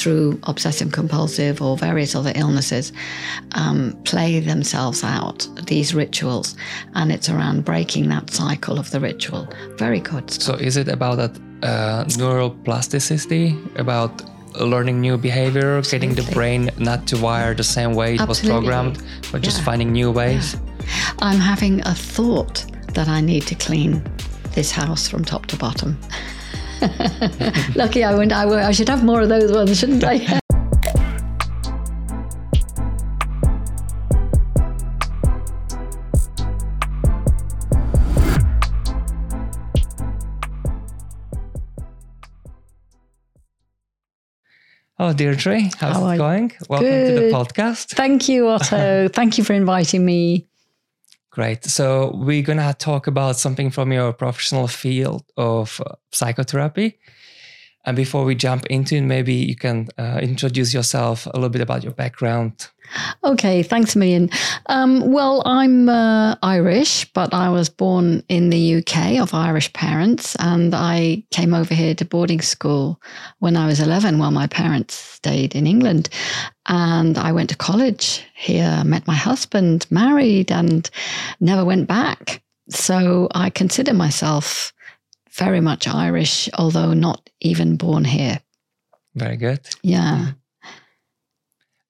through obsessive compulsive or various other illnesses, um, play themselves out, these rituals. And it's around breaking that cycle of the ritual. Very good. So, is it about that uh, neuroplasticity, about learning new behavior, Absolutely. getting the brain not to wire the same way it Absolutely. was programmed, but just finding new ways? Yeah. I'm having a thought that I need to clean this house from top to bottom. Lucky I went. I, I should have more of those ones, shouldn't I? Oh, Deirdre, how's How it going? Welcome Good. to the podcast. Thank you, Otto. Thank you for inviting me. Great. So, we're going to talk about something from your professional field of psychotherapy. And before we jump into it, maybe you can uh, introduce yourself a little bit about your background. Okay, thanks a million. Um, well, I'm uh, Irish, but I was born in the UK of Irish parents, and I came over here to boarding school when I was 11 while my parents stayed in England. And I went to college here, met my husband, married, and never went back. So I consider myself very much Irish, although not even born here. Very good. Yeah.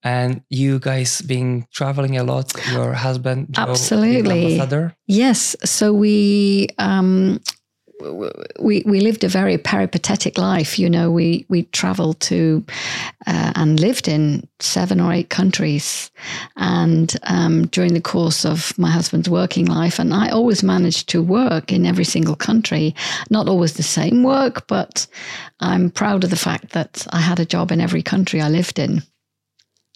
And you guys been traveling a lot. Your husband, Joe, absolutely. Yes. So we um, we we lived a very peripatetic life. You know, we we travelled to uh, and lived in seven or eight countries, and um, during the course of my husband's working life, and I always managed to work in every single country. Not always the same work, but I'm proud of the fact that I had a job in every country I lived in.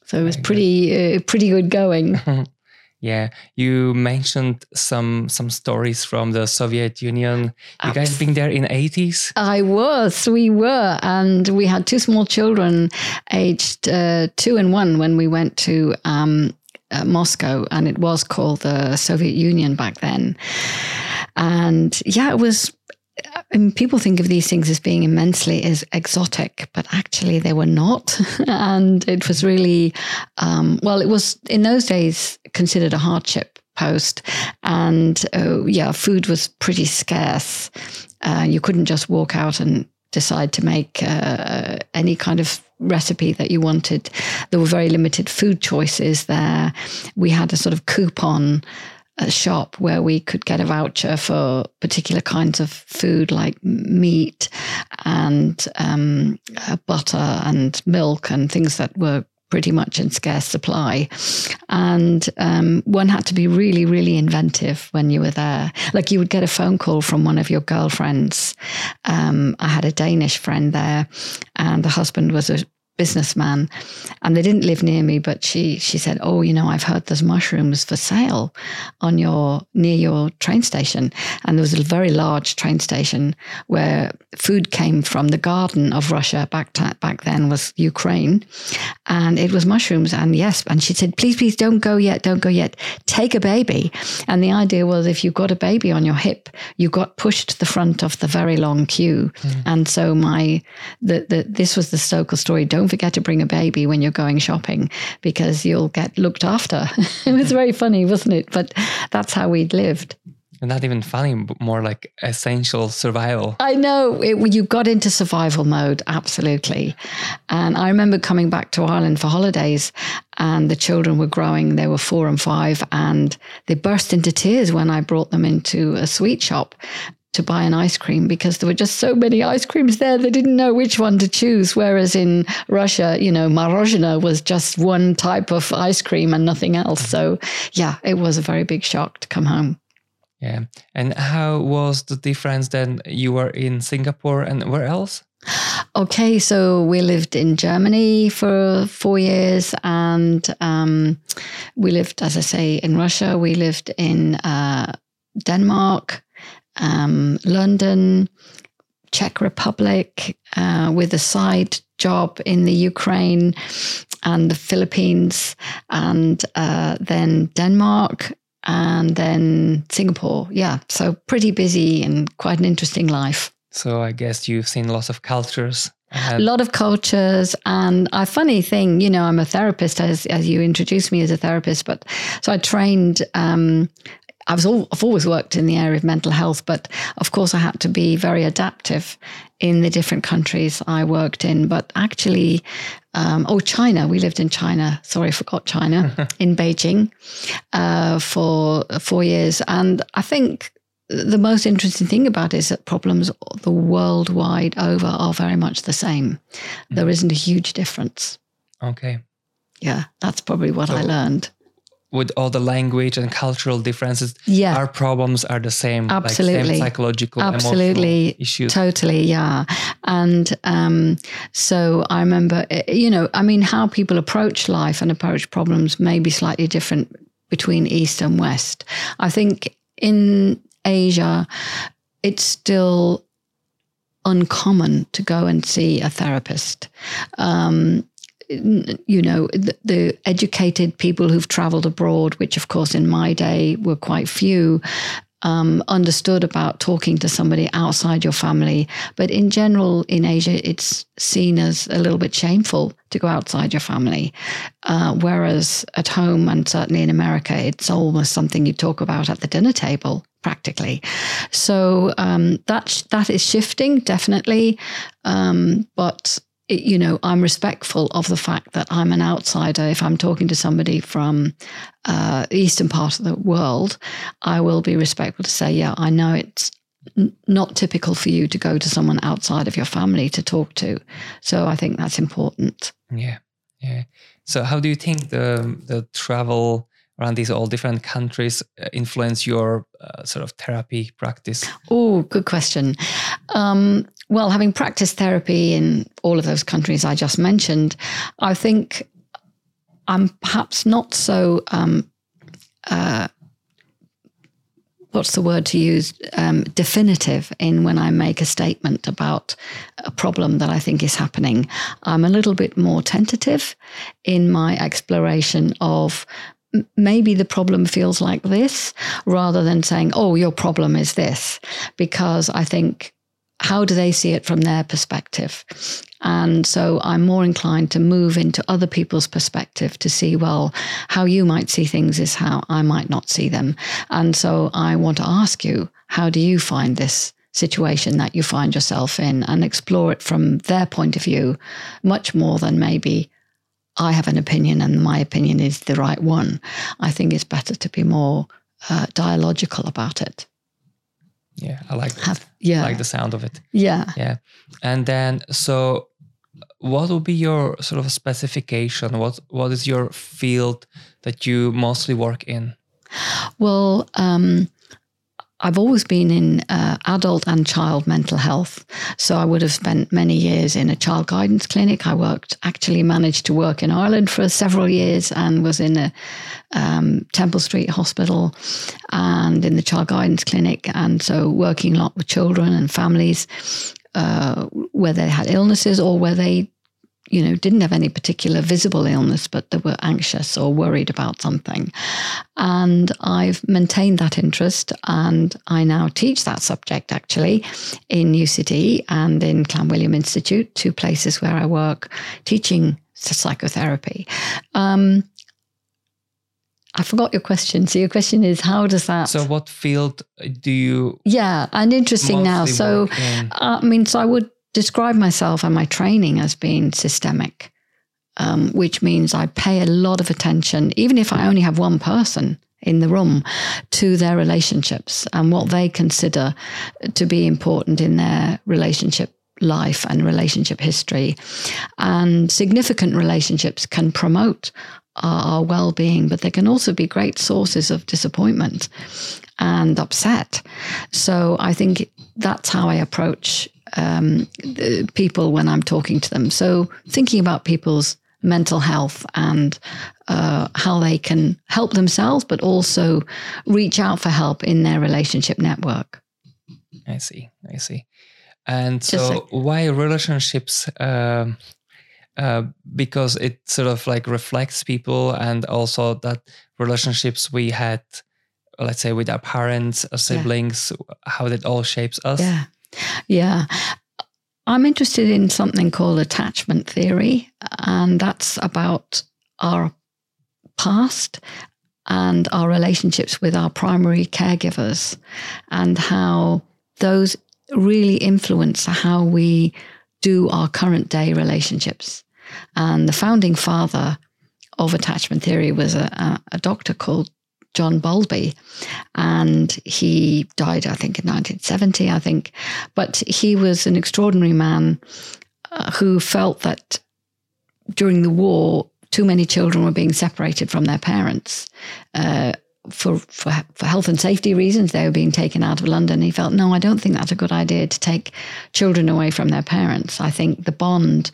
So it was pretty uh, pretty good going. Yeah, you mentioned some some stories from the Soviet Union. You guys been there in 80s? I was. We were, and we had two small children, aged uh, two and one, when we went to um, uh, Moscow, and it was called the Soviet Union back then. And yeah, it was and people think of these things as being immensely as exotic, but actually they were not. and it was really, um, well, it was in those days considered a hardship post. And uh, yeah, food was pretty scarce. Uh, you couldn't just walk out and decide to make uh, any kind of recipe that you wanted. There were very limited food choices there. We had a sort of coupon a shop where we could get a voucher for particular kinds of food like meat and um, uh, butter and milk and things that were pretty much in scarce supply. And um, one had to be really, really inventive when you were there. Like you would get a phone call from one of your girlfriends. Um, I had a Danish friend there, and the husband was a businessman and they didn't live near me but she she said oh you know i've heard there's mushrooms for sale on your near your train station. And there was a very large train station where food came from. The garden of russia back to, back then was ukraine and it was mushrooms and yes and she said please please don't go yet don't go yet. Take a baby. And the idea was if you got a baby on your hip you got pushed to the front of the very long queue. Mm. and so my the, the this was the Stokel story. Don't don't forget to bring a baby when you're going shopping because you'll get looked after. it was very funny, wasn't it? But that's how we'd lived. And not even funny, but more like essential survival. I know. It, you got into survival mode, absolutely. And I remember coming back to Ireland for holidays, and the children were growing. They were four and five, and they burst into tears when I brought them into a sweet shop to buy an ice cream because there were just so many ice creams there they didn't know which one to choose. Whereas in Russia you know marozhina was just one type of ice cream and nothing else. So yeah it was a very big shock to come home. Yeah. And how was the difference then you were in Singapore and where else? Okay, so we lived in Germany for four years, and um, we lived, as I say, in Russia. We lived in uh, Denmark, um, London, Czech Republic, uh, with a side job in the Ukraine and the Philippines, and uh, then Denmark, and then Singapore. Yeah, so pretty busy and quite an interesting life. So I guess you've seen lots of cultures. a lot of cultures and a funny thing you know i'm a therapist as, as you introduced me as a therapist but so i trained um, I was all, I've always worked in the area of mental health, but of course I had to be very adaptive in the different countries I worked in. But actually, um, oh, China, we lived in China. Sorry, I forgot China in Beijing uh, for four years. And I think the most interesting thing about it is that problems the worldwide over are very much the same. Mm-hmm. There isn't a huge difference. Okay. Yeah, that's probably what so, I learned with all the language and cultural differences, yeah. our problems are the same. Absolutely. Like same psychological, Absolutely. issues. Totally, yeah. And um, so I remember, eh, you know, I mean, how people approach life and approach problems may be slightly different between East and West. I think in Asia, it's still uncommon to go and see a therapist. Um, you know, the, the, educated people who've traveled abroad, which of course in my day were quite few, um, understood about talking to somebody outside your family. But in general, in Asia, it's seen as a little bit shameful to go outside your family. Uh, whereas at home, and certainly in America, it's almost something you talk about at the dinner table practically. So um, that that is shifting definitely, um, but you know, I'm respectful of the fact that I'm an outsider. If I'm talking to somebody from uh, the eastern part of the world, I will be respectful to say, yeah, I know it's n- not typical for you to go to someone outside of your family to talk to. So I think that's important. Yeah, yeah. So how do you think the the travel around these all different countries uh, influence your uh, sort of therapy practice? Oh, good question. Um, well, having practiced therapy in all of those countries I just mentioned, I think I'm perhaps not so. Um, uh, what's the word to use? Um, definitive in when I make a statement about a problem that I think is happening. I'm a little bit more tentative in my exploration of maybe the problem feels like this rather than saying, oh, your problem is this, because I think how do they see it from their perspective? And so I'm more inclined to move into other people's perspective to see, well, how you might see things is how I might not see them. And so I want to ask you, how do you find this situation that you find yourself in and explore it from their point of view much more than maybe I have an opinion and my opinion is the right one. I think it's better to be more uh, dialogical about it. Yeah, I like Have, yeah. Like the sound of it. Yeah. Yeah. And then so what would be your sort of specification? What what is your field that you mostly work in? Well, um, I've always been in uh, adult and child mental health. So I would have spent many years in a child guidance clinic. I worked, actually managed to work in Ireland for several years and was in a um, Temple Street Hospital and in the child guidance clinic. And so working a lot with children and families, uh, where they had illnesses or where they you know, didn't have any particular visible illness, but they were anxious or worried about something. And I've maintained that interest and I now teach that subject actually in UCD and in Clanwilliam Institute, two places where I work teaching psychotherapy. Um, I forgot your question. So your question is, how does that? So what field do you? Yeah, and interesting now. So uh, I mean, so I would describe myself and my training as being systemic, um, which means I pay a lot of attention, even if I only have one person in the room, to their relationships and what they consider to be important in their relationship life and relationship history. And significant relationships can promote our, well being, but they can also be great sources of disappointment and upset. So I think that's how I approach um, people when I'm talking to them. So thinking about people's mental health and uh, how they can help themselves, but also reach out for help in their relationship network. I see. I see. And Just so, like, why relationships? Um, uh, because it sort of like reflects people, and also that relationships we had, let's say, with our parents, our siblings, yeah. how that all shapes us. Yeah. Yeah. I'm interested in something called attachment theory, and that's about our past and our relationships with our primary caregivers and how those really influence how we do our current day relationships. And the founding father of attachment theory was a, a, a doctor called John Bowlby, and he died, I think, in 1970, I think. But he was an extraordinary man uh, who felt that during the war, too many children were being separated from their parents. Uh, for, for for health and safety reasons, they were being taken out of London. He felt, no, I don't think that's a good idea to take children away from their parents. I think the bond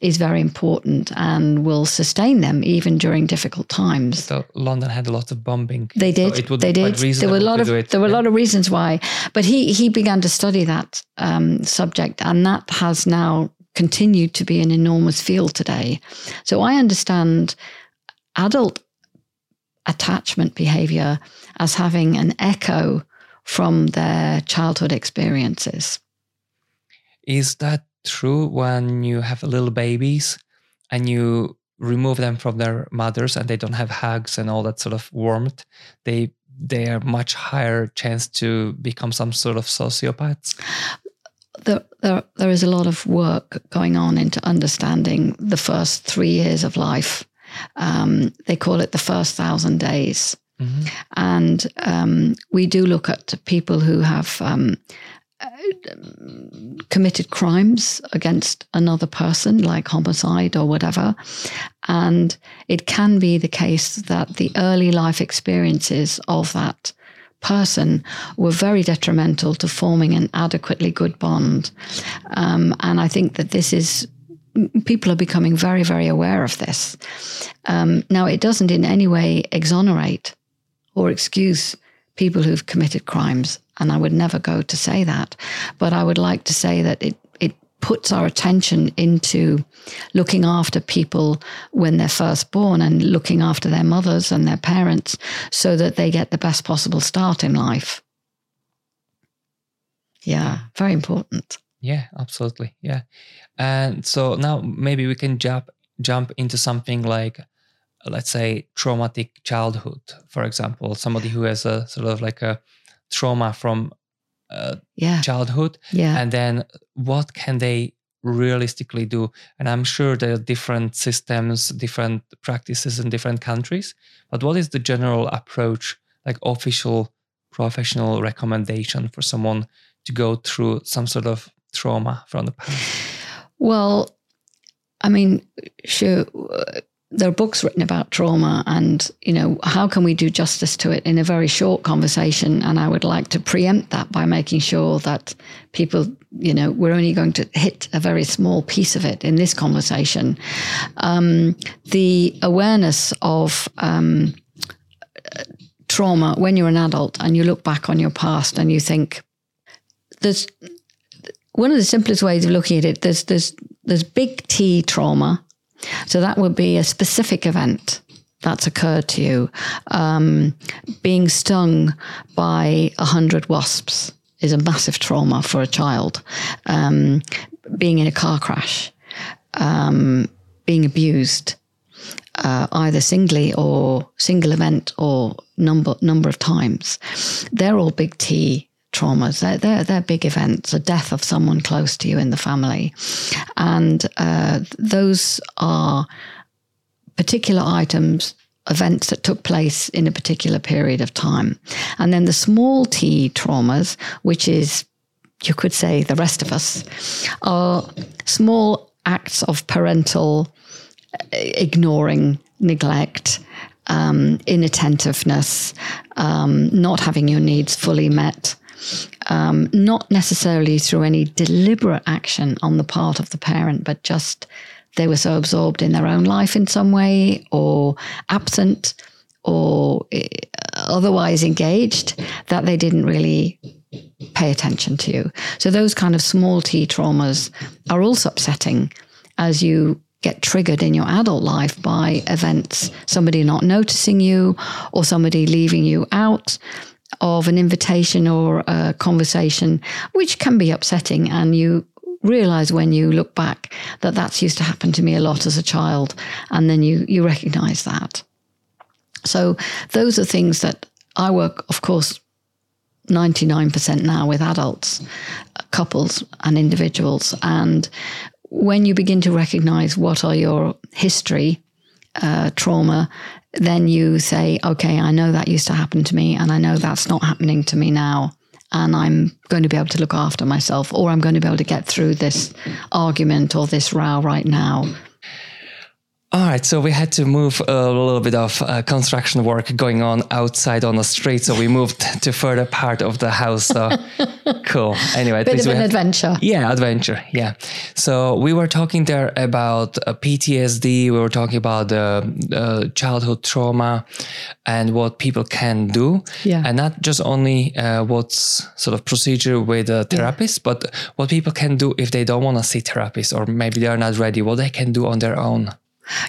is very important and will sustain them even during difficult times. So London had a lot of bombing. They did. So it would they did. There were a lot of it. there were a lot of reasons why, but he he began to study that um, subject, and that has now continued to be an enormous field today. So I understand adult attachment behavior as having an echo from their childhood experiences. Is that true when you have little babies and you remove them from their mothers and they don't have hugs and all that sort of warmth? They they are much higher chance to become some sort of sociopaths. there, there, there is a lot of work going on into understanding the first three years of life. Um, they call it the first thousand days. Mhm. And um, we do look at people who have um, committed crimes against another person, like homicide or whatever. And it can be the case that the early life experiences of that person were very detrimental to forming an adequately good bond. Um, and I think that this is people are becoming very, very aware of this. Um, now, it doesn't in any way exonerate or excuse people who've committed crimes, and I would never go to say that. But I would like to say that it it puts our attention into looking after people when they're first born and looking after their mothers and their parents so that they get the best possible start in life. Yeah, very important. Yeah, absolutely. Yeah. And so now maybe we can jump jump into something like let's say traumatic childhood, for example, somebody who has a sort of like a trauma from uh, Yeah, childhood yeah. and then what can they realistically do and i'm sure there are different systems different practices in different countries but what is the general approach like official professional recommendation for someone to go through some sort of trauma from the past Well, I mean, sure, there are books written about trauma, and you know, how can we do justice to it in a very short conversation? And I would like to preempt that by making sure that people, you know, we're only going to hit a very small piece of it in this conversation. Um, the awareness of um, trauma when you're an adult and you look back on your past and you think there's one of the simplest ways of looking at it there's there's there's big T trauma so that would be a specific event that's occurred to you um, being stung by a hundred wasps is a massive trauma for a child um, being in a car crash um, being abused uh, either singly or single event or number number of times. They're all big T traumas. They're, they're, they're big events, a death of someone close to you in the family. And uh, those are particular items, events that took place in a particular period of time. And then the small t traumas, which is, you could say, the rest of us, are small acts of parental ignoring, neglect, um, inattentiveness, um, not having your needs fully met, um, not necessarily through any deliberate action on the part of the parent, but just they were so absorbed in their own life in some way or absent or eh, otherwise engaged that they didn't really pay attention to you. So those kind of small t traumas are also upsetting as you get triggered in your adult life by events, somebody not noticing you or somebody leaving you out of an invitation or a conversation, which can be upsetting. And you realize when you look back that that's used to happen to me a lot as a child and then you you recognize that so those are things that i work of course 99% now with adults couples and individuals and when you begin to recognize what are your history uh, trauma then you say okay i know that used to happen to me and i know that's not happening to me now and I'm going to be able to look after myself, or I'm going to be able to get through this argument or this row right now all right, so we had to move a little bit of uh, construction work going on outside on the street, so we moved to further part of the house. So cool. Anyway, bit of an adventure. Yeah, adventure. Yeah. So we were talking there about uh, PTSD. We were talking about uh, childhood trauma and what people can do. Yeah. And not just only uh, what's sort of procedure with a therapist, yeah. but what people can do if they don't want to see therapists or maybe they're not ready. What they can do on their own.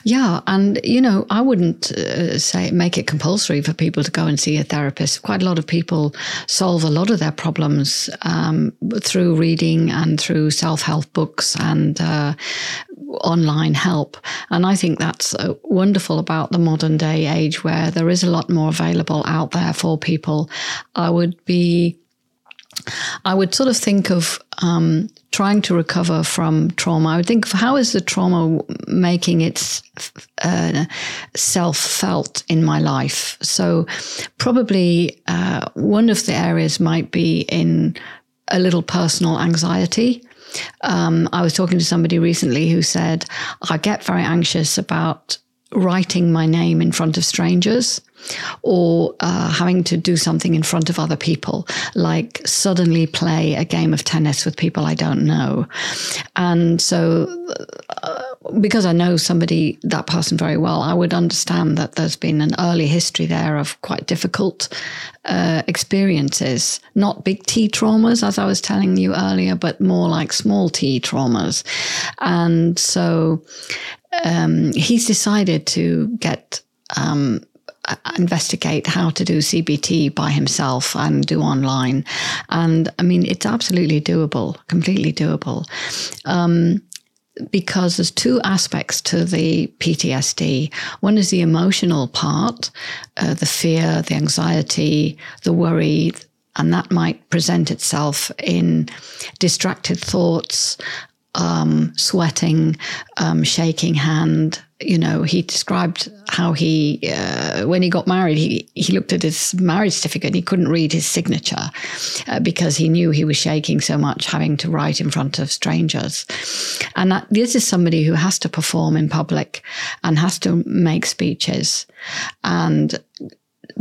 Yeah, and you know, I wouldn't uh, say make it compulsory for people to go and see a therapist. Quite a lot of people solve a lot of their problems um, through reading and through self help books and uh, online help. And I think that's uh, wonderful about the modern day age where there is a lot more available out there for people. I would be I would sort of think of um, trying to recover from trauma. I would think of how is the trauma making its uh, self felt in my life. So, probably uh, one of the areas might be in a little personal anxiety. Um, I was talking to somebody recently who said, I get very anxious about writing my name in front of strangers or uh, having to do something in front of other people, like suddenly play a game of tennis with people I don't know. And so, uh, because I know somebody, that person very well, I would understand that there's been an early history there of quite difficult uh, experiences, not big T traumas, as I was telling you earlier, but more like small T traumas. And so, um, he's decided to get um, investigate how to do CBT by himself and do online. And I mean, it's absolutely doable, completely doable. Um, because there's two aspects to the PTSD. One is the emotional part, uh, the fear, the anxiety, the worry, and that might present itself in distracted thoughts, um, sweating, um, shaking hand. You know, he described how he, uh, when he got married, he, he looked at his marriage certificate and he couldn't read his signature uh, because he knew he was shaking so much having to write in front of strangers. And that, this is somebody who has to perform in public and has to make speeches. And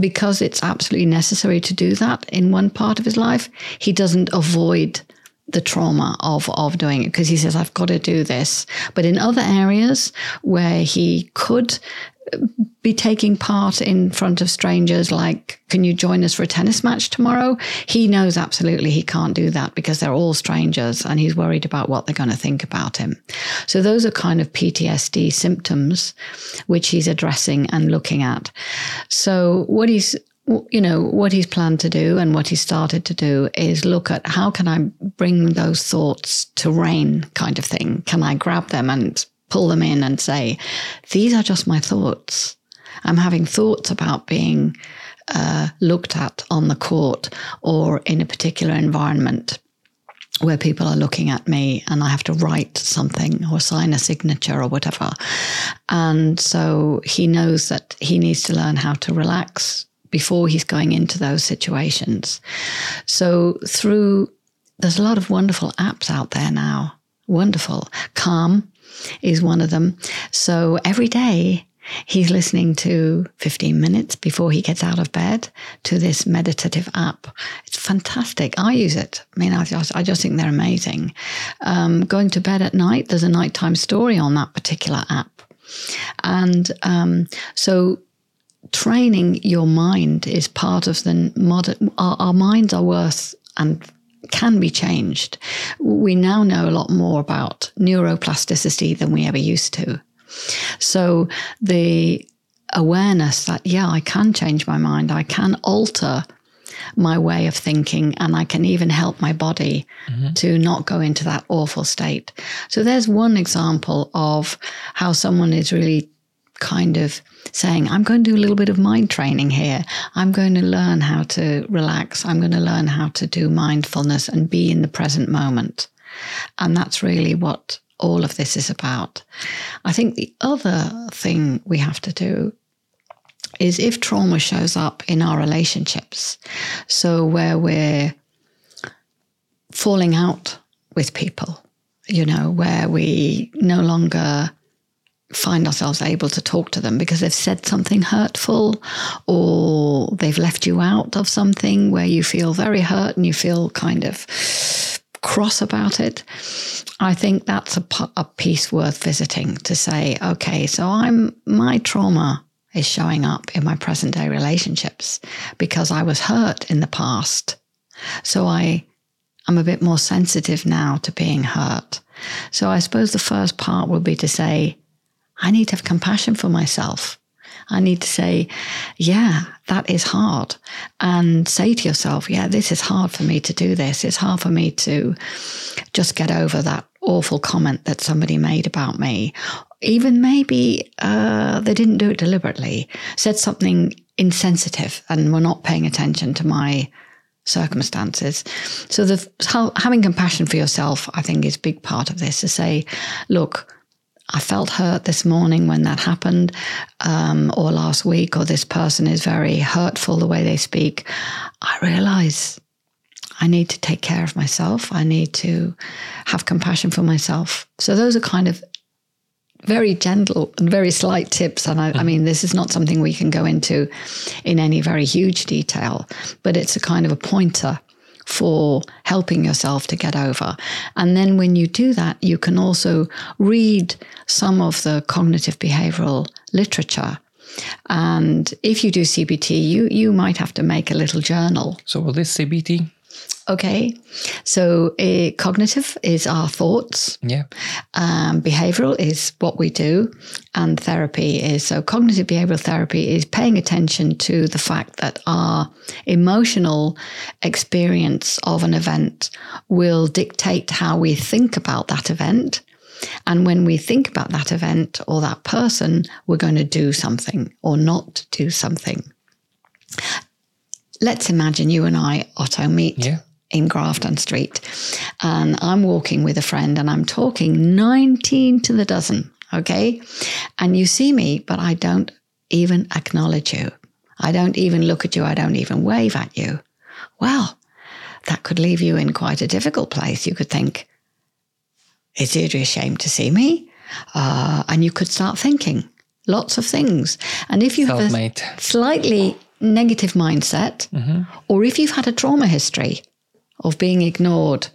because it's absolutely necessary to do that in one part of his life, he doesn't avoid the trauma of of doing it. Because he says I've got to do this. But in other areas where he could uh, be taking part in front of strangers like can you join us for a tennis match tomorrow? He knows absolutely he can't do that because they're all strangers and he's worried about what they're going to think about him. So those are kind of ptsd symptoms which he's addressing and looking at. So what he's you know what he's planned to do and what he started to do is look at how can i bring those thoughts to rein kind of thing can i grab them and pull them in and say these are just my thoughts i'm having thoughts about being uh, looked at on the court or in a particular environment where people are looking at me and I have to write something or sign a signature or whatever. And so he knows that he needs to learn how to relax before he's going into those situations. So through there's a lot of wonderful apps out there now. Wonderful. Calm is one of them. So every day he's listening to 15 minutes before he gets out of bed to this meditative app. It's fantastic. I use it. I mean, I just, I just think they're amazing. Um, going to bed at night, there's a nighttime story on that particular app. And um, so training your mind is part of the modern, our, our minds are worth and can be changed. We now know a lot more about neuroplasticity than we ever used to. So the awareness that, yeah, I can change my mind, I can alter my way of thinking and I can even help my body mm-hmm. to not go into that awful state. So there's one example of how someone is really kind of saying, I'm going to do a little bit of mind training here. I'm going to learn how to relax. I'm going to learn how to do mindfulness and be in the present moment. And that's really what all of this is about. I think the other thing we have to do is if trauma shows up in our relationships, so where we're falling out with people, you know, where we no longer find ourselves able to talk to them because they've said something hurtful or they've left you out of something where you feel very hurt and you feel kind of cross about it. I think that's a, a piece worth visiting to say, okay, so I'm my trauma is showing up in my present day relationships because I was hurt in the past. So I I'm a bit more sensitive now to being hurt. So I suppose the first part would be to say, I need to have compassion for myself. I need to say, yeah, that is hard. And say to yourself, yeah, this is hard for me to do this. It's hard for me to just get over that awful comment that somebody made about me. Even maybe uh, they didn't do it deliberately, said something insensitive and were not paying attention to my circumstances. So the having compassion for yourself, I think, is a big part of this. To say, look, I felt hurt this morning when that happened, um, or last week, or this person is very hurtful the way they speak. I realize I need to take care of myself. I need to have compassion for myself. So those are kind of very gentle and very slight tips. And I, I, mean, this is not something we can go into in any very huge detail, but it's a kind of a pointer for helping yourself to get over. And then when you do that, you can also read some of the cognitive behavioral literature. And if you do CBT, you, you might have to make a little journal. So, what is CBT? Okay, so uh, cognitive is our thoughts. Yeah. Um, behavioral is what we do, and therapy is so cognitive behavioral therapy is paying attention to the fact that our emotional experience of an event will dictate how we think about that event. And when we think about that event or that person, we're going to do something or not do something. Let's imagine you and I, Otto, meet Yeah. in Grafton Street. And I'm walking with a friend and I'm talking 19 to the dozen. Okay. And you see me, but I don't even acknowledge you. I don't even look at you. I don't even wave at you. Well, that could leave you in quite a difficult place. You could think, is Deirdre ashamed to see me? Uh, and you could start thinking lots of things. And if you have a slightly negative mindset, or if you've had a trauma history of being ignored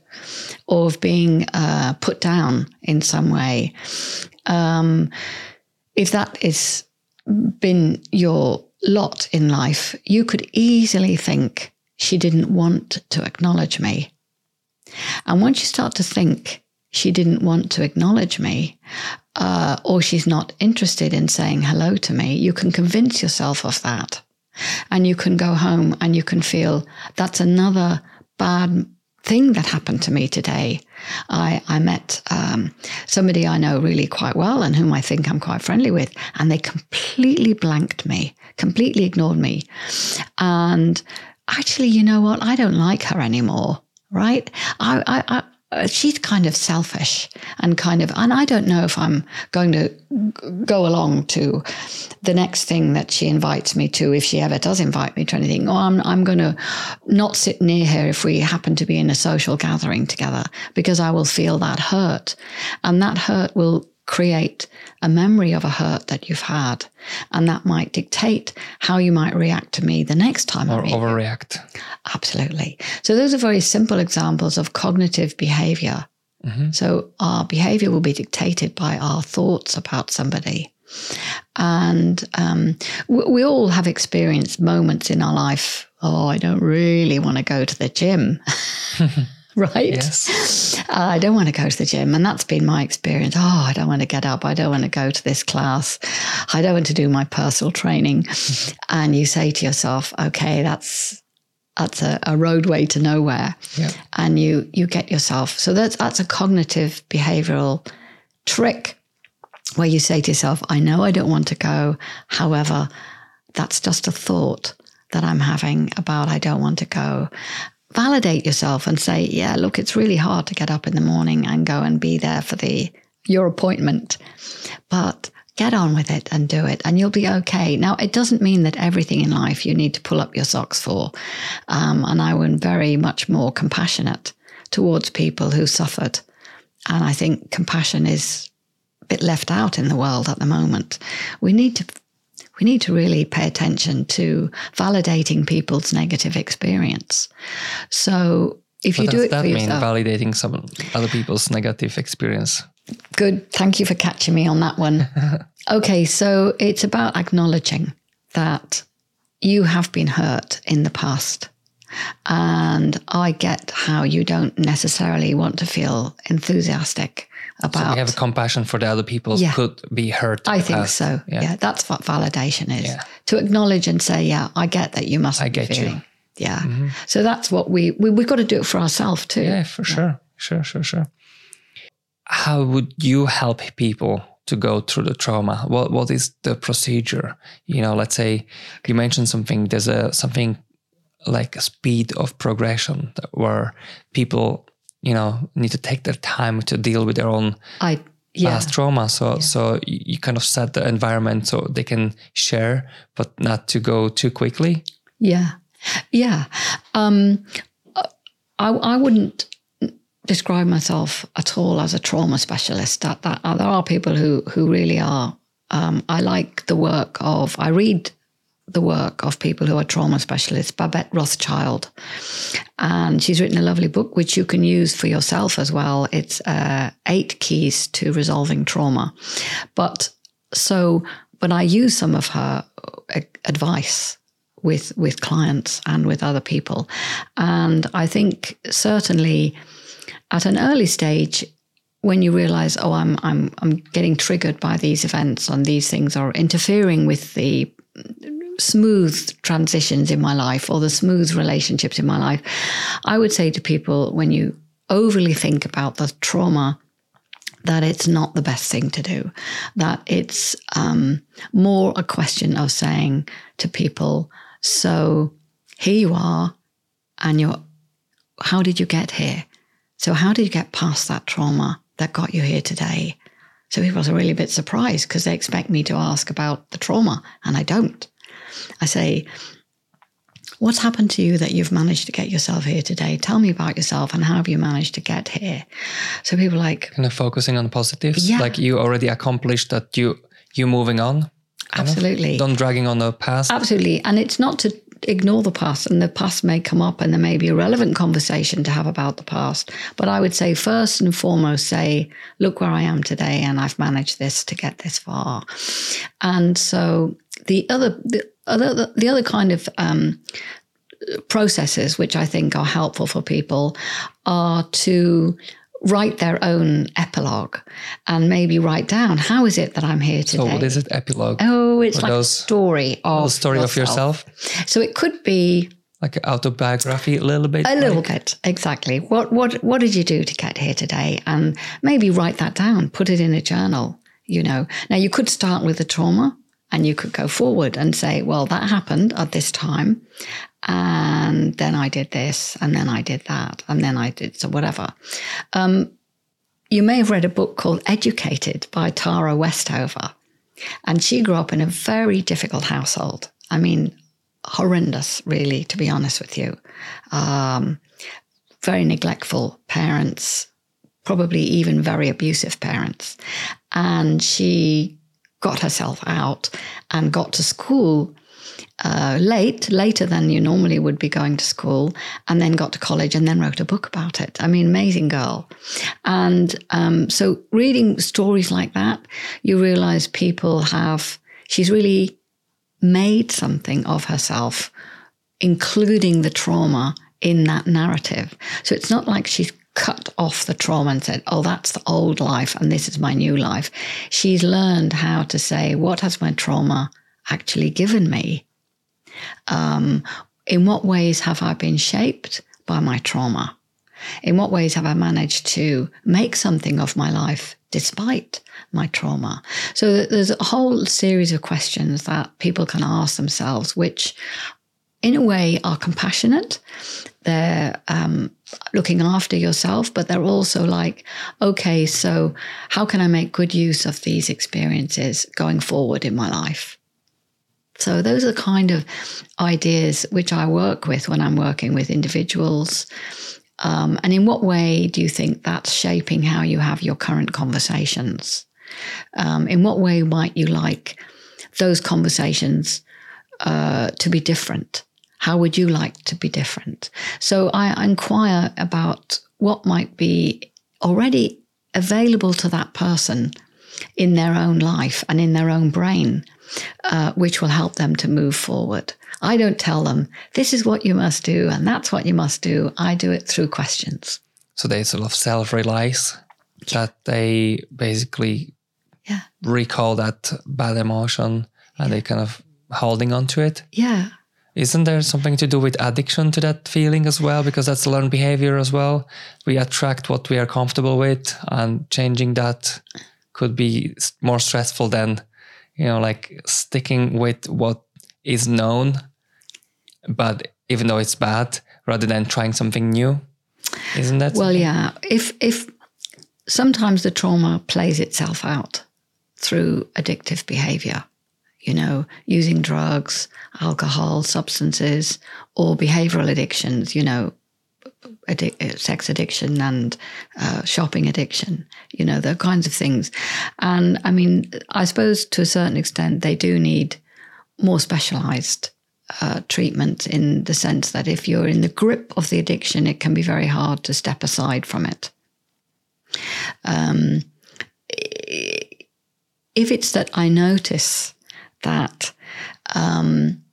or of being uh, put down in some way, um, if that has been your lot in life, you could easily think she didn't want to acknowledge me. And once you start to think she didn't want to acknowledge me, uh, or she's not interested in saying hello to me, you can convince yourself of that. And you can go home and you can feel that's another bad thing that happened to me today. I, I met um, somebody I know really quite well and whom I think I'm quite friendly with, and they completely blanked me, completely ignored me. And actually, you know what? I don't like her anymore, right? I, I, Uh, she's kind of selfish and kind of, and I don't know if I'm going to go along to the next thing that she invites me to, if she ever does invite me to anything, or I'm, I'm going to not sit near her if we happen to be in a social gathering together because I will feel that hurt. And that hurt will create a memory of a hurt that you've had. And that might dictate how you might react to me the next time I Or meet you. overreact. Absolutely. So those are very simple examples of cognitive behavior. So our behavior will be dictated by our thoughts about somebody. And um, we, we all have experienced moments in our life. Oh, I don't really want to go to the gym. right? Yes. Uh, I don't want to go to the gym. And that's been my experience. Oh, I don't want to get up. I don't want to go to this class. I don't want to do my personal training. Mm-hmm. and you say to yourself, okay, that's that's a, a roadway to nowhere. Yeah. And you you get yourself. So that's that's a cognitive behavioral trick where you say to yourself, I know I don't want to go. However, that's just a thought that I'm having about I don't want to go. Validate yourself and say, yeah, look, it's really hard to get up in the morning and go and be there for the your appointment. But get on with it and do it and you'll be okay now it doesn't mean that everything in life you need to pull up your socks for um, and i am very much more compassionate towards people who suffered and i think compassion is a bit left out in the world at the moment we need to we need to really pay attention to validating people's negative experience so if What you do does it that for mean? yourself Validating some other people's negative experience. Good. Thank you for catching me on that one. okay, so it's about acknowledging that you have been hurt in the past. And I get how you don't necessarily want to feel enthusiastic So we have compassion for the other people Yeah. who could be hurt. I think past. so. Yeah. Yeah. that's what validation is. Yeah. To acknowledge and say, yeah, I get that you must I be get you. feeling. Yeah. Mm-hmm. So that's what we, we we've got to do it for ourselves too. Yeah, for sure. Sure, sure, sure. How would you help people to go through the trauma? What what is the procedure? You know, let's say you mentioned something, there's a something like a speed of progression where people, you know, need to take their time to deal with their own I yeah. past trauma. So so you you kind of set the environment so they can share, but not to go too quickly. Yeah, yeah. Um, I I wouldn't describe myself at all as a trauma specialist. That that uh, there are people who who really are. Um, I like the work of. I read the work of people who are trauma specialists. Babette Rothschild, and she's written a lovely book which you can use for yourself as well. It's uh, eight keys to resolving trauma. But so, when I use some of her uh, advice with with clients and with other people, and I think certainly at an early stage when you realize oh i'm i'm i'm getting triggered by these events and these things are interfering with the smooth transitions in my life or the smooth relationships in my life i would say to people when you overly think about the trauma that it's not the best thing to do that it's um, more a question of saying to people so here you are and you're how did you get here so, how did you get past that trauma that got you here today? So, people are really a bit surprised because they expect me to ask about the trauma, and I don't. I say, What's happened to you that you've managed to get yourself here today? Tell me about yourself and how have you managed to get here? So, people are like, Kind of focusing on the positives. Yeah. Like you already accomplished that you you moving on. kind of. Absolutely. Don't dragging on the past. Absolutely. And it's not to ignore the past, and the past may come up, and there may be a relevant conversation to have about the past. But I would say, first and foremost, say, look where I am today, and I've managed this to get this far. And so the other, the other, the other kind of um, processes which I think are helpful for people are to write their own epilogue and maybe write down how is it that I'm here today. so what is it? Epilogue. Oh, it's Or like those- a story of the story of yourself. So it could be Like an autobiography, a little bit. a little bit, exactly. What what what did you do to get here today? And maybe write that down, put it in a journal. You know, now you could start with the trauma, and you could go forward and say, well, that happened at this time, and then I did this, and then I did that, and then I did so whatever. Um, you may have read a book called Educated by Tara Westover. And she grew up in a very difficult household. I mean, horrendous, really, to be honest with you. Um, very neglectful parents, probably even very abusive parents. And she got herself out and got to school uh, late, later than you normally would be going to school, and then got to college and then wrote a book about it. I mean, amazing girl. And um, so, reading stories like that, you realize people have, she's really made something of herself, including the trauma in that narrative. So, it's not like she's cut off the trauma and said, oh, that's the old life and this is my new life. She's learned how to say, what has my trauma actually given me? Um, in what ways have I been shaped by my trauma? In what ways have I managed to make something of my life despite my trauma? So there's a whole series of questions that people can ask themselves, which in a way are compassionate. They're um, looking after yourself, but they're also like, okay, so how can I make good use of these experiences going forward in my life? So those are the kind of ideas which I work with when I'm working with individuals. Um, and in what way do you think that's shaping how you have your current conversations? Um, in what way might you like those conversations uh, to be different? How would you like to be different? So I inquire about what might be already available to that person in their own life and in their own brain, uh, which will help them to move forward. I don't tell them, this is what you must do and that's what you must do. I do it through questions. So they sort of self realize that they basically yeah. recall that bad emotion and yeah. they kind of holding on to it. Yeah. Isn't there something to do with addiction to that feeling as well? Because that's learned behavior as well. We attract what we are comfortable with, and changing that could be more stressful than, you know, like sticking with what is known, but even though it's bad, rather than trying something new. Isn't that? Well, yeah. If if sometimes the trauma plays itself out through addictive behavior you know, using drugs, alcohol, substances, or behavioral addictions, you know, addic- sex addiction and uh, shopping addiction, you know, the kinds of things. And I mean, I suppose to a certain extent, they do need more specialized uh, treatment in the sense that if you're in the grip of the addiction, it can be very hard to step aside from it. Um, if it's that I notice that um,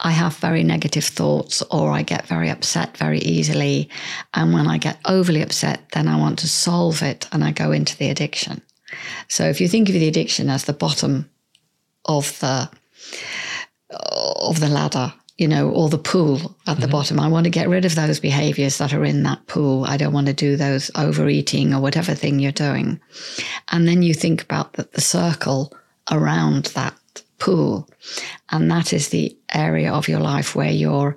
I have very negative thoughts or I get very upset very easily. And when I get overly upset, then I want to solve it and I go into the addiction. So if you think of the addiction as the bottom of the of the ladder, you know, or the pool at the mm-hmm. bottom. I want to get rid of those behaviors that are in that pool. I don't want to do those overeating or whatever thing you're doing. And then you think about the, the circle around that pool. And that is the area of your life where you're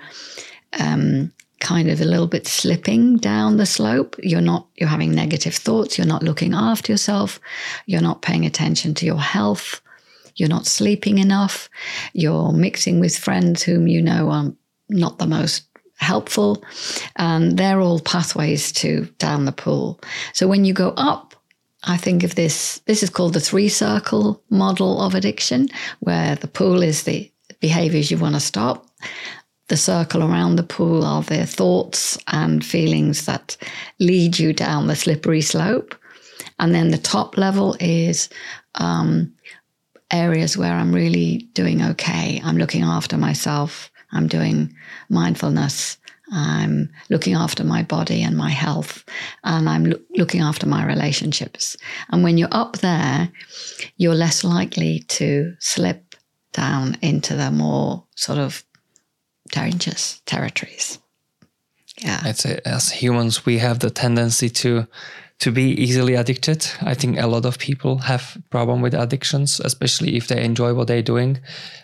um, kind of a little bit slipping down the slope. You're not, you're having negative thoughts. You're not looking after yourself. You're not paying attention to your health. You're not sleeping enough. You're mixing with friends whom you know are not the most helpful. And they're all pathways to down the pool. So when you go up I think of this, this is called the three circle model of addiction, where the pool is the behaviors you want to stop. The circle around the pool are the thoughts and feelings that lead you down the slippery slope. And then the top level is um, areas where I'm really doing okay. I'm looking after myself. I'm doing mindfulness. I'm looking after my body and my health, and I'm lo- looking after my relationships. And when you're up there, you're less likely to slip down into the more sort of dangerous territories. Yeah. I'd say as humans, we have the tendency to to be easily addicted. I think a lot of people have problem with addictions, especially if they enjoy what they're doing,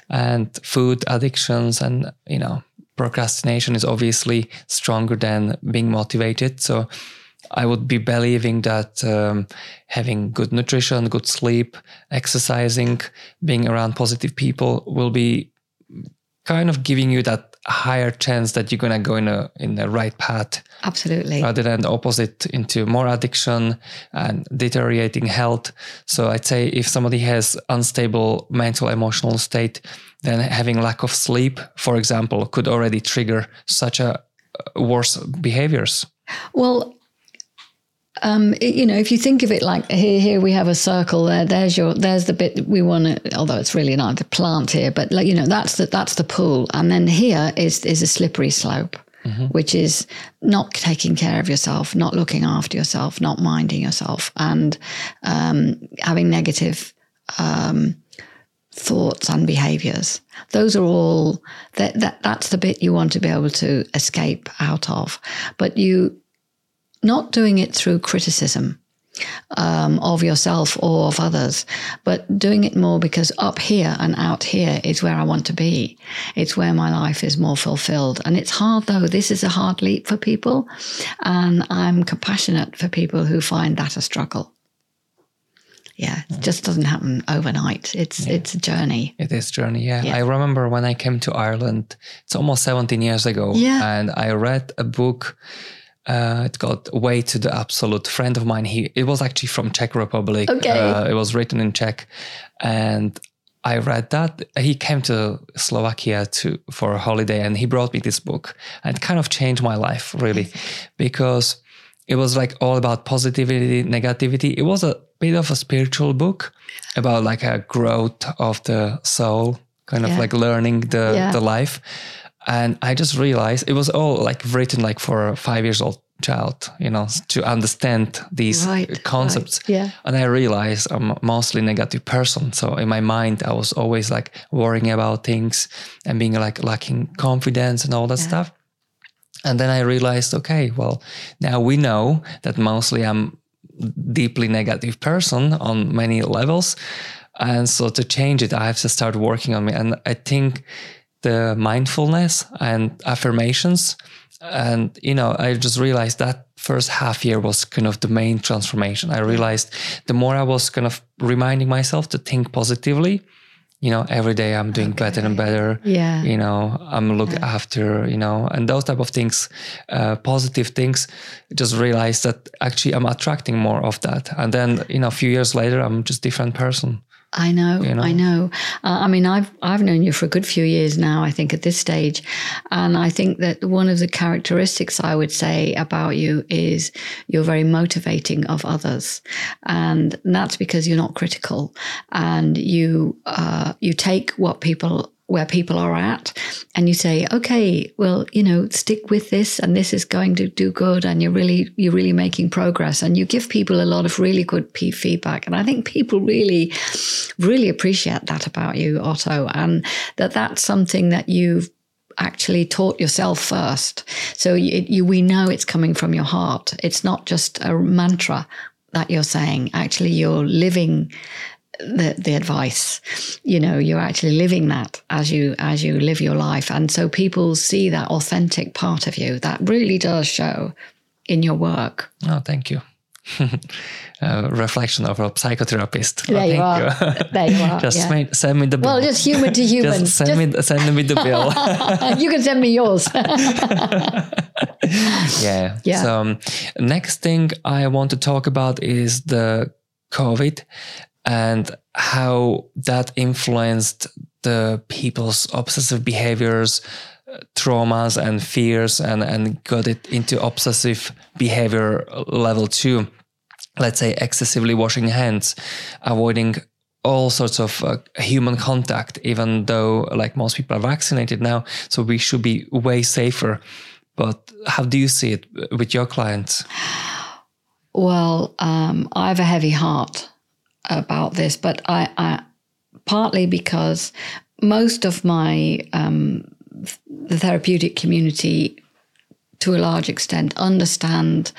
and food addictions, and you know procrastination is obviously stronger than being motivated. So I would be believing that um, having good nutrition, good sleep, exercising, being around positive people will be kind of giving you that higher chance that you're gonna go in a in the right path. Absolutely. Rather than the opposite into more addiction and deteriorating health. So I'd say if somebody has unstable mental emotional state, then having lack of sleep, for example, could already trigger such a uh, worse behaviors. Well, um, you know, if you think of it like here, here we have a circle there. There's your, there's the bit we want to. Although it's really not the plant here, but like, you know, that's the that's the pool, and then here is is a slippery slope, mm-hmm. which is not taking care of yourself, not looking after yourself, not minding yourself, and um, having negative um, thoughts and behaviors. Those are all that, that that's the bit you want to be able to escape out of. But you not doing it through criticism um, of yourself or of others, but doing it more because up here and out here is where I want to be. It's where my life is more fulfilled. And it's hard though. This is a hard leap for people. And I'm compassionate for people who find that a struggle. Yeah, it just doesn't happen overnight. It's yeah. it's a journey. It is journey. Yeah. yeah. I remember when I came to Ireland. It's almost 17 years ago. Yeah. And I read a book uh, it's called Way to the Absolute. Friend of mine, he it was actually from Czech Republic. Okay. Uh, it was written in Czech, and I read that. He came to Slovakia to for a holiday, and he brought me this book, and it kind of changed my life really, because it was like all about positivity, negativity. It was a bit of a spiritual book about like a growth of the soul, kind of like learning the yeah. the life and I just realized it was all like written like for a five years old child, you know, to understand these right, concepts. Right, yeah. And I realized I'm mostly negative person. So in my mind, I was always like worrying about things and being like lacking confidence and all that yeah. stuff. And then I realized, okay, well, now we know that mostly I'm deeply negative person on many levels. And so to change it, I have to start working on me. And I think the mindfulness and affirmations. And, you know, I just realized that first half year was kind of the main transformation. I realized the more I was kind of reminding myself to think positively, you know, every day I'm doing okay. better and better. Yeah. You know, I'm look yeah. after, you know, and those type of things, uh, positive things, just realize that actually I'm attracting more of that. And then, you know, a few years later, I'm just different person. I know, you know? I know. Uh, I mean, I've I've known you for a good few years now. I think at this stage, and I think that one of the characteristics I would say about you is you're very motivating of others, and that's because you're not critical, and you uh, you take what people where people are at and you say okay well you know stick with this and this is going to do good and you're really you're really making progress. And you give people a lot of really good feedback and i think people really really appreciate that about you otto and that that's something that you've actually taught yourself first. So you, we know it's coming from your heart. It's not just a mantra that you're saying. Actually you're living the, the advice you know you're actually living that as you as you live your life and so people see that authentic part of you that really does show in your work oh thank you uh, reflection of a psychotherapist. There you are. You. there you are. just yeah. send me the bill. Well, just human to human. just send just... me send me the bill. you can send me yours. yeah. Yeah. So um, next thing I want to talk about is the COVID and how that influenced the people's obsessive behaviors traumas and fears and and got it into obsessive behavior level 2 let's say excessively washing hands avoiding all sorts of uh, human contact even though like most people are vaccinated now so we should be way safer. But how do you see it with your clients? Well um, i have a heavy heart about this, but I, I partly because most of my um, the therapeutic community to a large extent understand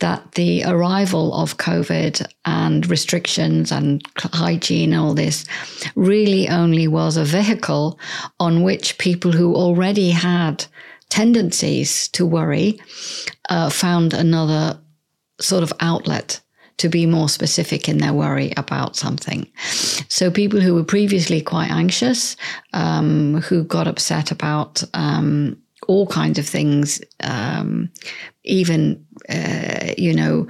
that the arrival of COVID and restrictions and hygiene and all this really only was a vehicle on which people who already had tendencies to worry uh, found another sort of outlet to be more specific in their worry about something. So people who were previously quite anxious, um, who got upset about um, all kinds of things, um, even uh, you know.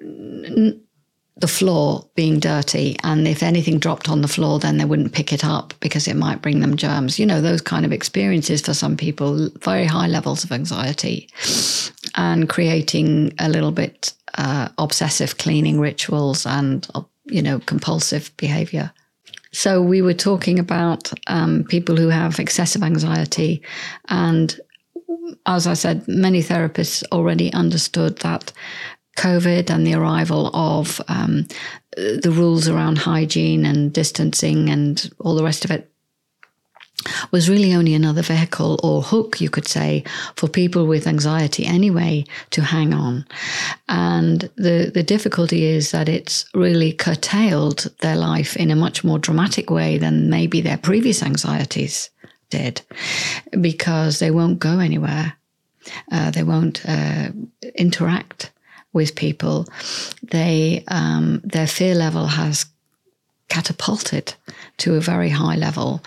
N- the floor being dirty, and if anything dropped on the floor, then they wouldn't pick it up because it might bring them germs. You know, those kind of experiences for some people, very high levels of anxiety, and creating a little bit uh, obsessive cleaning rituals and uh, you know compulsive behavior. So we were talking about um, people who have excessive anxiety, and as I said, many therapists already understood that COVID and the arrival of um, the rules around hygiene and distancing and all the rest of it was really only another vehicle or hook, you could say, for people with anxiety anyway to hang on. And the, the difficulty is that it's really curtailed their life in a much more dramatic way than maybe their previous anxieties did, because they won't go anywhere. Uh, they won't uh, interact with people. They um, their fear level has catapulted to a very high level,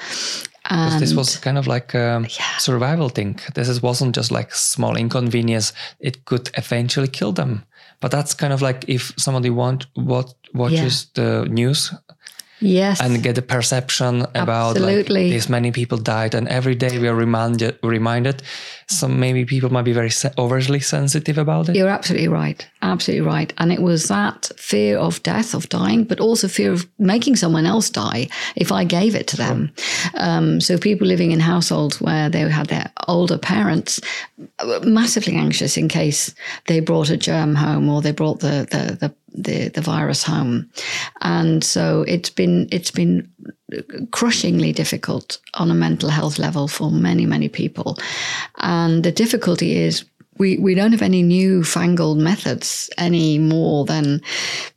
this was kind of like a yeah. survival thing. This wasn't just like small inconvenience. It could eventually kill them. But that's kind of like if somebody want what watches yeah. the news yes. And get a perception about Absolutely. like this many people died and every day we are reminded reminded. Some maybe people might be very overly sensitive about it. You're absolutely right. Absolutely right. And it was that fear of death of dying but also fear of making someone else die if i gave it to them. Um, so people living in households where they had their older parents massively anxious in case they brought a germ home or they brought the the, the the the virus home, and so it's been it's been crushingly difficult on a mental health level for many many people, and the difficulty is we, we don't have any new fangled methods any more than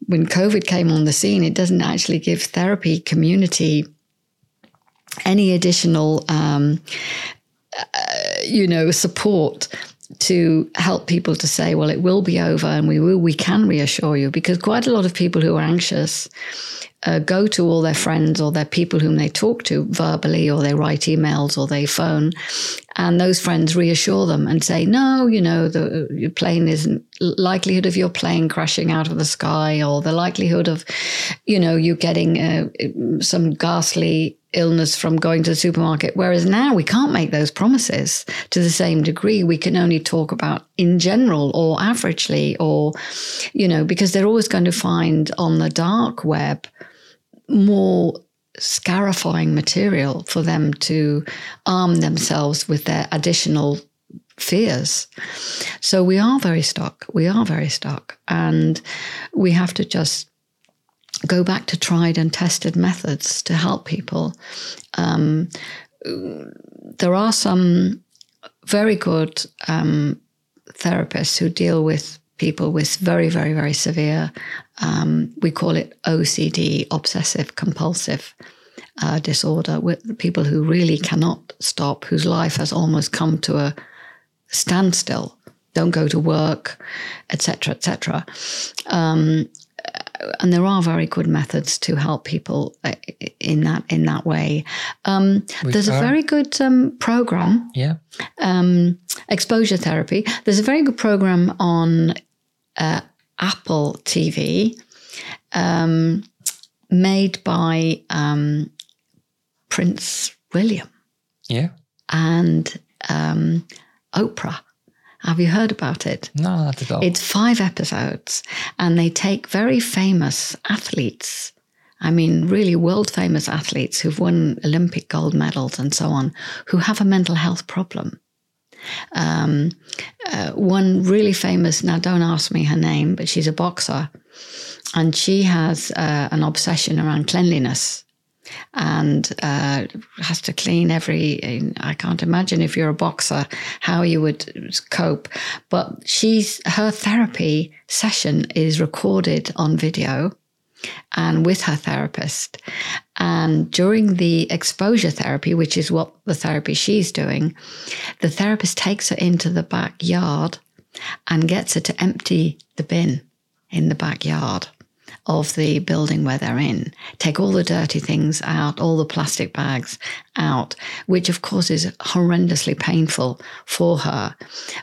when COVID came on the scene. It doesn't actually give therapy community any additional, um, uh, you know, support to help people to say, well, it will be over and we will, we can reassure you. Because quite a lot of people who are anxious uh, go to all their friends or their people whom they talk to verbally or they write emails or they phone and those friends reassure them and say no you know the plane isn't likelihood of your plane crashing out of the sky or the likelihood of you know you getting uh, some ghastly illness from going to the supermarket. Whereas now we can't make those promises to the same degree. We can only talk about in general or averagely or, you know, because they're always going to find on the dark web more scarifying material for them to arm themselves with their additional fears. So we are very stuck. We are very stuck. And we have to just go back to tried and tested methods to help people. Um, there are some very good um, therapists who deal with people with very, very, very severe, um, we call it OCD, obsessive compulsive uh, disorder, with people who really cannot stop, whose life has almost come to a standstill, don't go to work, etc., etc. Um, and there are very good methods to help people uh, in that in that way. Um, there's a very good um, program, yeah, um, exposure therapy. There's a very good program on uh, Apple TV, um, made by um, Prince William, yeah, and um, Oprah. Have you heard about it? No, not at all. It's five episodes, and they take very famous athletes. I mean, really world famous athletes who've won Olympic gold medals and so on, who have a mental health problem. Um, uh, one really famous, now don't ask me her name, but she's a boxer, and she has uh, an obsession around cleanliness and uh, has to clean every. I can't imagine if you're a boxer how you would cope. But she's her therapy session is recorded on video and with her therapist. And during the exposure therapy, which is what the therapy she's doing, the therapist takes her into the backyard and gets her to empty the bin in the backyard of the building where they're in. Take all the dirty things out, all the plastic bags out, which of course is horrendously painful for her.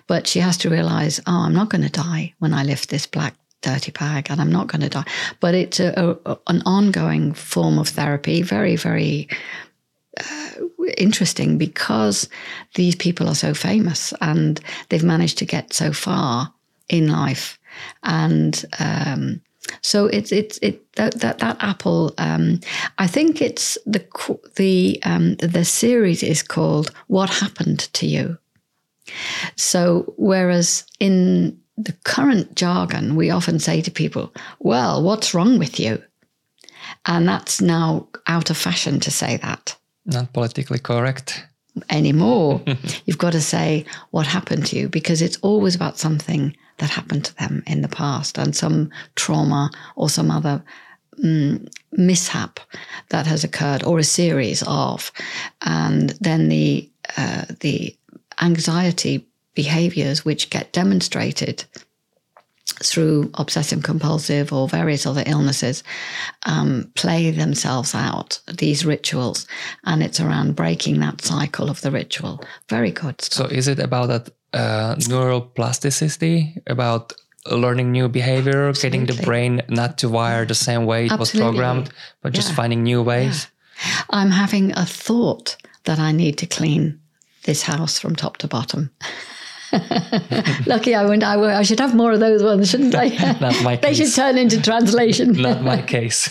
But she has to realize, oh, I'm not going to die when I lift this black dirty bag and I'm not going to die. But it's a, a, an ongoing form of therapy, very, very uh, interesting because these people are so famous and they've managed to get so far in life. And um, so it's it's it that that, that Apple. Um, I think it's the the um, the series is called "What Happened to You." So whereas in the current jargon, we often say to people, "Well, what's wrong with you?" And that's now out of fashion to say that Not politically correct. anymore. You've got to say what happened to you because it's always about something that happened to them in the past and some trauma or some other mm, mishap that has occurred or a series of. And then the uh, the anxiety behaviors which get demonstrated through obsessive compulsive or various other illnesses um, play themselves out these rituals. And it's around breaking that cycle of the ritual. Very good So is it about that uh, neural plasticity, about learning new behavior, getting the brain not to wire the same way it was programmed, but just Yeah. finding new ways? i'm having a thought that i need to clean this house from top to bottom lucky i went I, I should have more of those ones shouldn't i Not my they should turn into translation Not my case.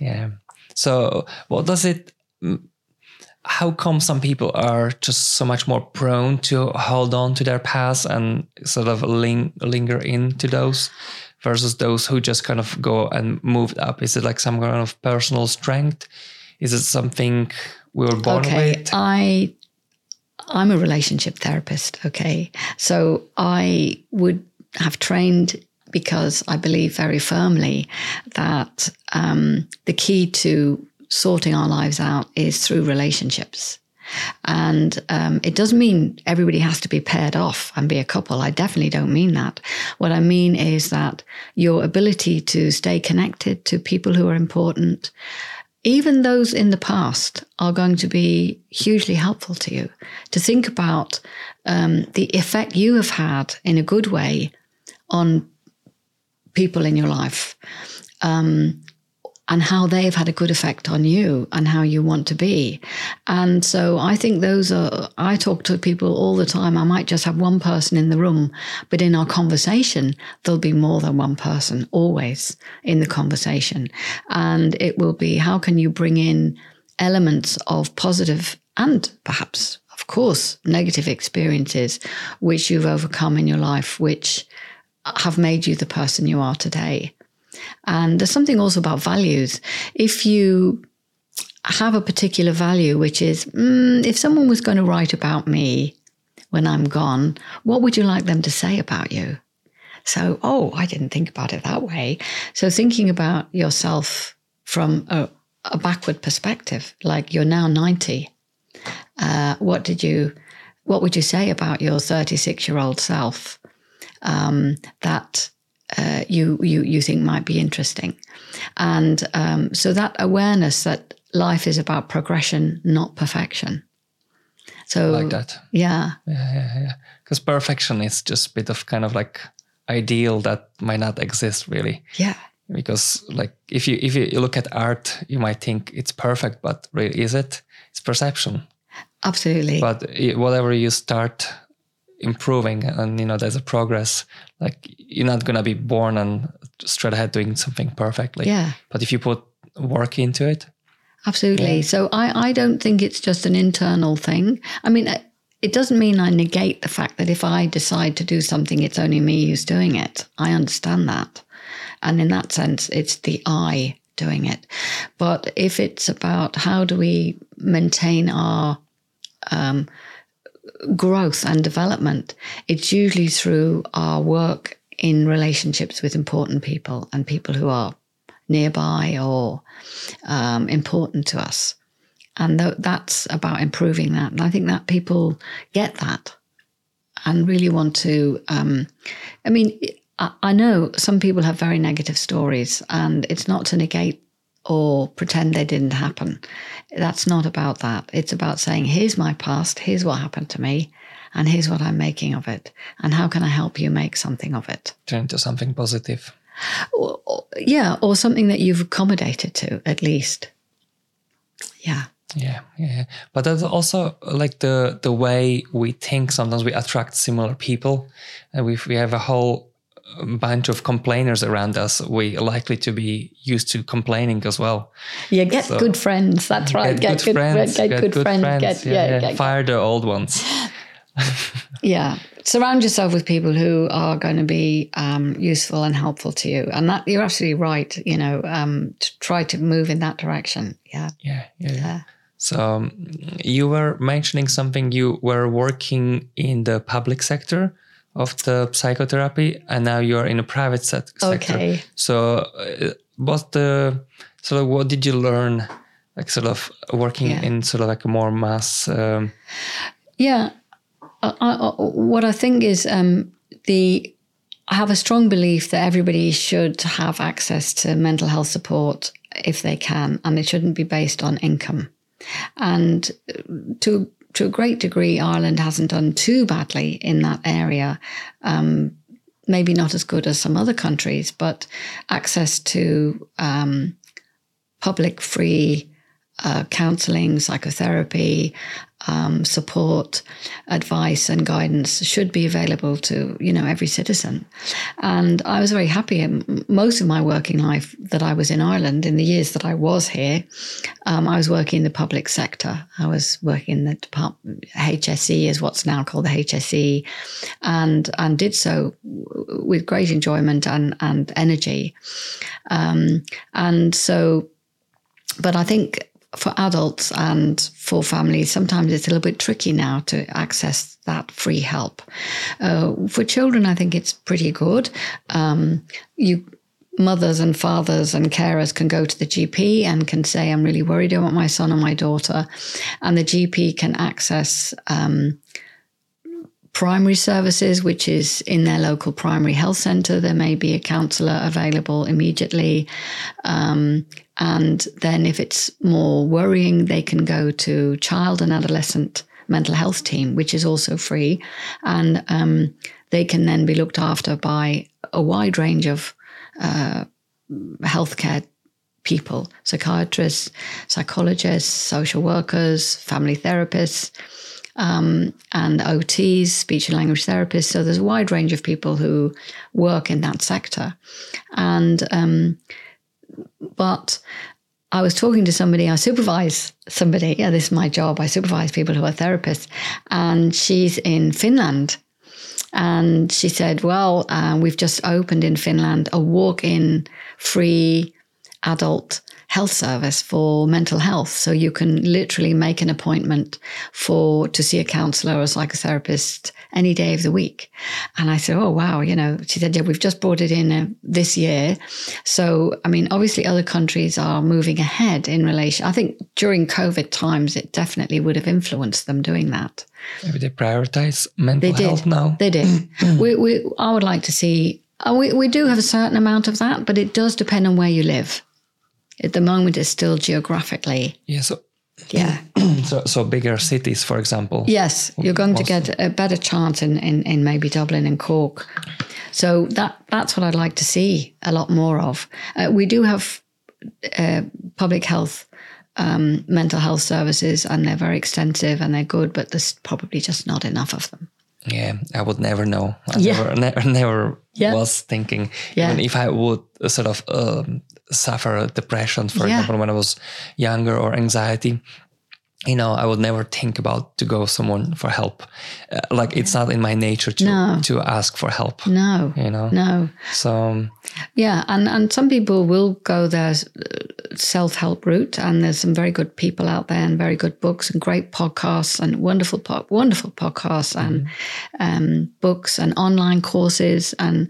yeah. So, what does it? How come some people are just so much more prone to hold on to their past and sort of ling- linger into those, versus those who just kind of go and moved up? Is it like some kind of personal strength? Is it something we were born okay with? i i'm a relationship therapist okay so i would have trained because i believe very firmly that um, the key to sorting our lives out is through relationships and um, it doesn't mean everybody has to be paired off and be a couple. I definitely don't mean that. What I mean is that your ability to stay connected to people who are important, even those in the past, are going to be hugely helpful to you. To think about um, the effect you have had in a good way on people in your life. Um, and how they've had a good effect on you and how you want to be. And so I think those are, I talk to people all the time. I might just have one person in the room, but in our conversation, there'll be more than one person always in the conversation. And it will be how can you bring in elements of positive and perhaps, of course, negative experiences which you've overcome in your life, which have made you the person you are today. And there's something also about values. If you have a particular value, which is mm, if someone was going to write about me when I'm gone, what would you like them to say about you? So, oh, I didn't think about it that way. So, thinking about yourself from a, a backward perspective, like you're now 90, uh, what did you, what would you say about your 36 year old self um, that uh, you you you think might be interesting, and um, so that awareness that life is about progression, not perfection. So like that. yeah, Yeah, yeah, yeah. Because perfection is just a bit of kind of like ideal that might not exist really. yeah, Because like if you if you look at art, you might think it's perfect, but really is it? It's perception. absolutely. But whatever you start improving, and you know there's a progress. Like you're not gonna be born and straight ahead doing something perfectly. yeah, But if you put work into it, absolutely. So I I don't think it's just an internal thing. I mean. uh, It doesn't mean I negate the fact that if I decide to do something, it's only me who's doing it. I understand that. And in that sense, it's the I doing it. But if it's about how do we maintain our um, growth and development, it's usually through our work in relationships with important people and people who are nearby or um, important to us. And th- that's about improving that. And I think that people get that and really want to. Um, I mean, I, I know some people have very negative stories, and it's not to negate or pretend they didn't happen. That's not about that. It's about saying, here's my past, here's what happened to me, and here's what I'm making of it. And how can I help you make something of it? turn into something positive. Or, or- yeah, or something that you've accommodated to, at least. Yeah. Yeah, yeah, yeah. But that's also like the the way we think. Sometimes we attract similar people, and if we have a whole bunch of complainers around us, we are likely to be used to complaining as well. Yeah, get So- good friends. That's right. Get, good friends. Get, good, friends. friends. Get, yeah, yeah, yeah. get- Fire the old ones. yeah. surround yourself with people who are going to be um, useful and helpful to you. And that you're absolutely right. You know, um, to try to move in that direction. Yeah. Yeah. Yeah. yeah. So um, you were mentioning something. You were working in the public sector of the psychotherapy, and now you're in a private set- sector. Okay. So, uh, what the sort of what did you learn, like sort of working Yeah. in sort of like a more mass? Um, Yeah, I, I, what I think is um, the I have a strong belief that everybody should have access to mental health support if they can, and it shouldn't be based on income. And to to a great degree, Ireland hasn't done too badly in that area. Um, maybe not as good as some other countries, but access to um, public free uh, counseling, psychotherapy, um, support, advice, and guidance should be available to you know every citizen. And I was very happy. in Most of my working life that I was in Ireland, in the years that I was here, um, I was working in the public sector. I was working in the department HSE, is what's now called the HSE, and and did so with great enjoyment and and energy. Um, and so, but I think for adults and for families, sometimes it's a little bit tricky now to access that free help. Uh, for children, I think it's pretty good. Um, you mothers and fathers and carers can go to the GP and can say, I'm really worried about my son or my daughter. And the GP can access um, primary services, which is in their local primary health centre. There may be a counsellor available immediately. Um, and then, if it's more worrying, they can go to child and adolescent mental health team, which is also free. And um, they can then be looked after by a wide range of uh, healthcare people psychiatrists, psychologists, social workers, family therapists, um, and OTs, speech and language therapists. So there's a wide range of people who work in that sector. And, um, but I was talking to somebody, I supervise somebody. Yeah, this is my job. I supervise people who are therapists. And she's in Finland. And she said, Well, uh, we've just opened in Finland a walk in free adult health service for mental health. So you can literally make an appointment for to see a counselor or a psychotherapist any day of the week. And I said, Oh, wow. You know, she said, Yeah, we've just brought it in uh, this year. So, I mean, obviously, other countries are moving ahead in relation. I think during COVID times, it definitely would have influenced them doing that. maybe they prioritize mental They health now. They did. we, we, I would like to see, uh, we, we do have a certain amount of that, but it does depend on where you live. At the moment, is still geographically, yeah. So, yeah. so so bigger cities, for example. Yes, you're going to get a better chance in, in, in maybe Dublin and Cork. So that that's what I'd like to see a lot more of. Uh, we do have uh, public health, um, mental health services, and they're very extensive and they're good, but there's probably just not enough of them. Yeah, I would never know. I Yeah. never, never, never Yeah. was thinking. Yeah. Even if I would uh, sort of um, suffer depression, for Yeah. example, when I was younger, or anxiety, you know, I would never think about to go someone for help. Uh, like it's not in my nature to No. to ask for help. No, You know. no. So um, Yeah, and, and some people will go their self help route, and there's some very good people out there, and very good books, and great podcasts, and wonderful po- wonderful podcasts, and um, books, and online courses, and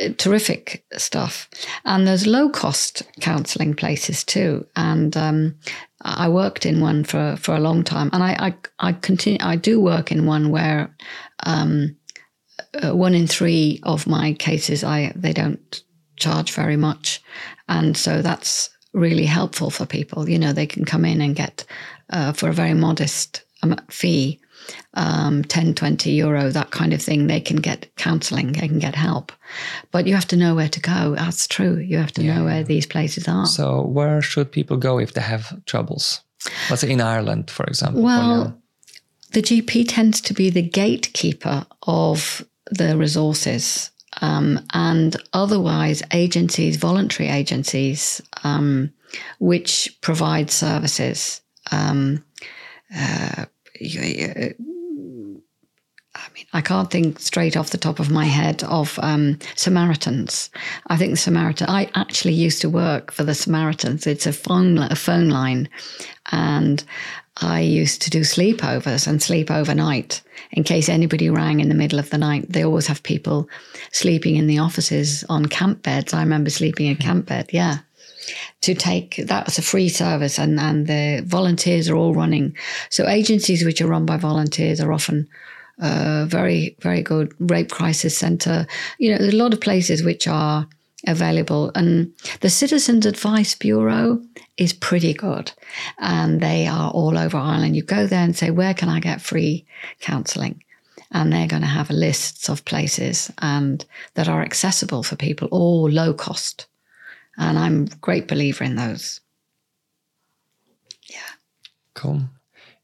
uh, terrific stuff. And there's low cost counselling places too, and um, I worked in one for for a long time, and I I, I continue I do work in one where. Um, uh, one in three of my cases, I they don't charge very much, and so that's really helpful for people. You know, they can come in and get uh, for a very modest fee, um, 10, 20 euro, that kind of thing. They can get counselling, they can get help, but you have to know where to go. That's true. You have to know where these places are. so where should people go if they have troubles? Let's say in Ireland, for example. Well, the GP tends to be the gatekeeper of the resources. Um, and otherwise, agencies, voluntary agencies, um, which provide services, um, uh, I mean, I can't think straight off the top of my head of um, Samaritans. I think the Samaritan. I actually used to work for the Samaritans. It's a phone a phone line, and I used to do sleepovers and sleep overnight in case anybody rang in the middle of the night. They always have people sleeping in the offices on camp beds. I remember sleeping in camp bed. Yeah. To take that was a free service, and, and the volunteers are all running. So, agencies which are run by volunteers are often uh, very, very good. Rape Crisis Centre. You know, there's a lot of places which are available. And the Citizens Advice Bureau is pretty good. And they are all over Ireland. You go there and say, Where can I get free counselling? And they're going to have lists of places and that are accessible for people, or low cost. And I'm a great believer in those. Yeah. Cool.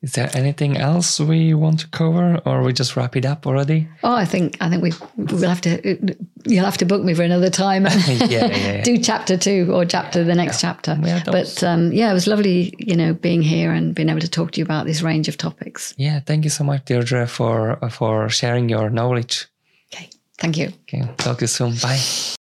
Is there anything else we want to cover, or we just wrap it up already? Oh, I think I think we we'll have to. You'll have to book me for another time. yeah, yeah, yeah, Do chapter two or chapter the next yeah. chapter. But um, yeah, it was lovely, you know, being here and being able to talk to you about this range of topics. Yeah, thank you so much, Deirdre, for for sharing your knowledge. Okay, thank you. Okay, talk to you soon. Bye.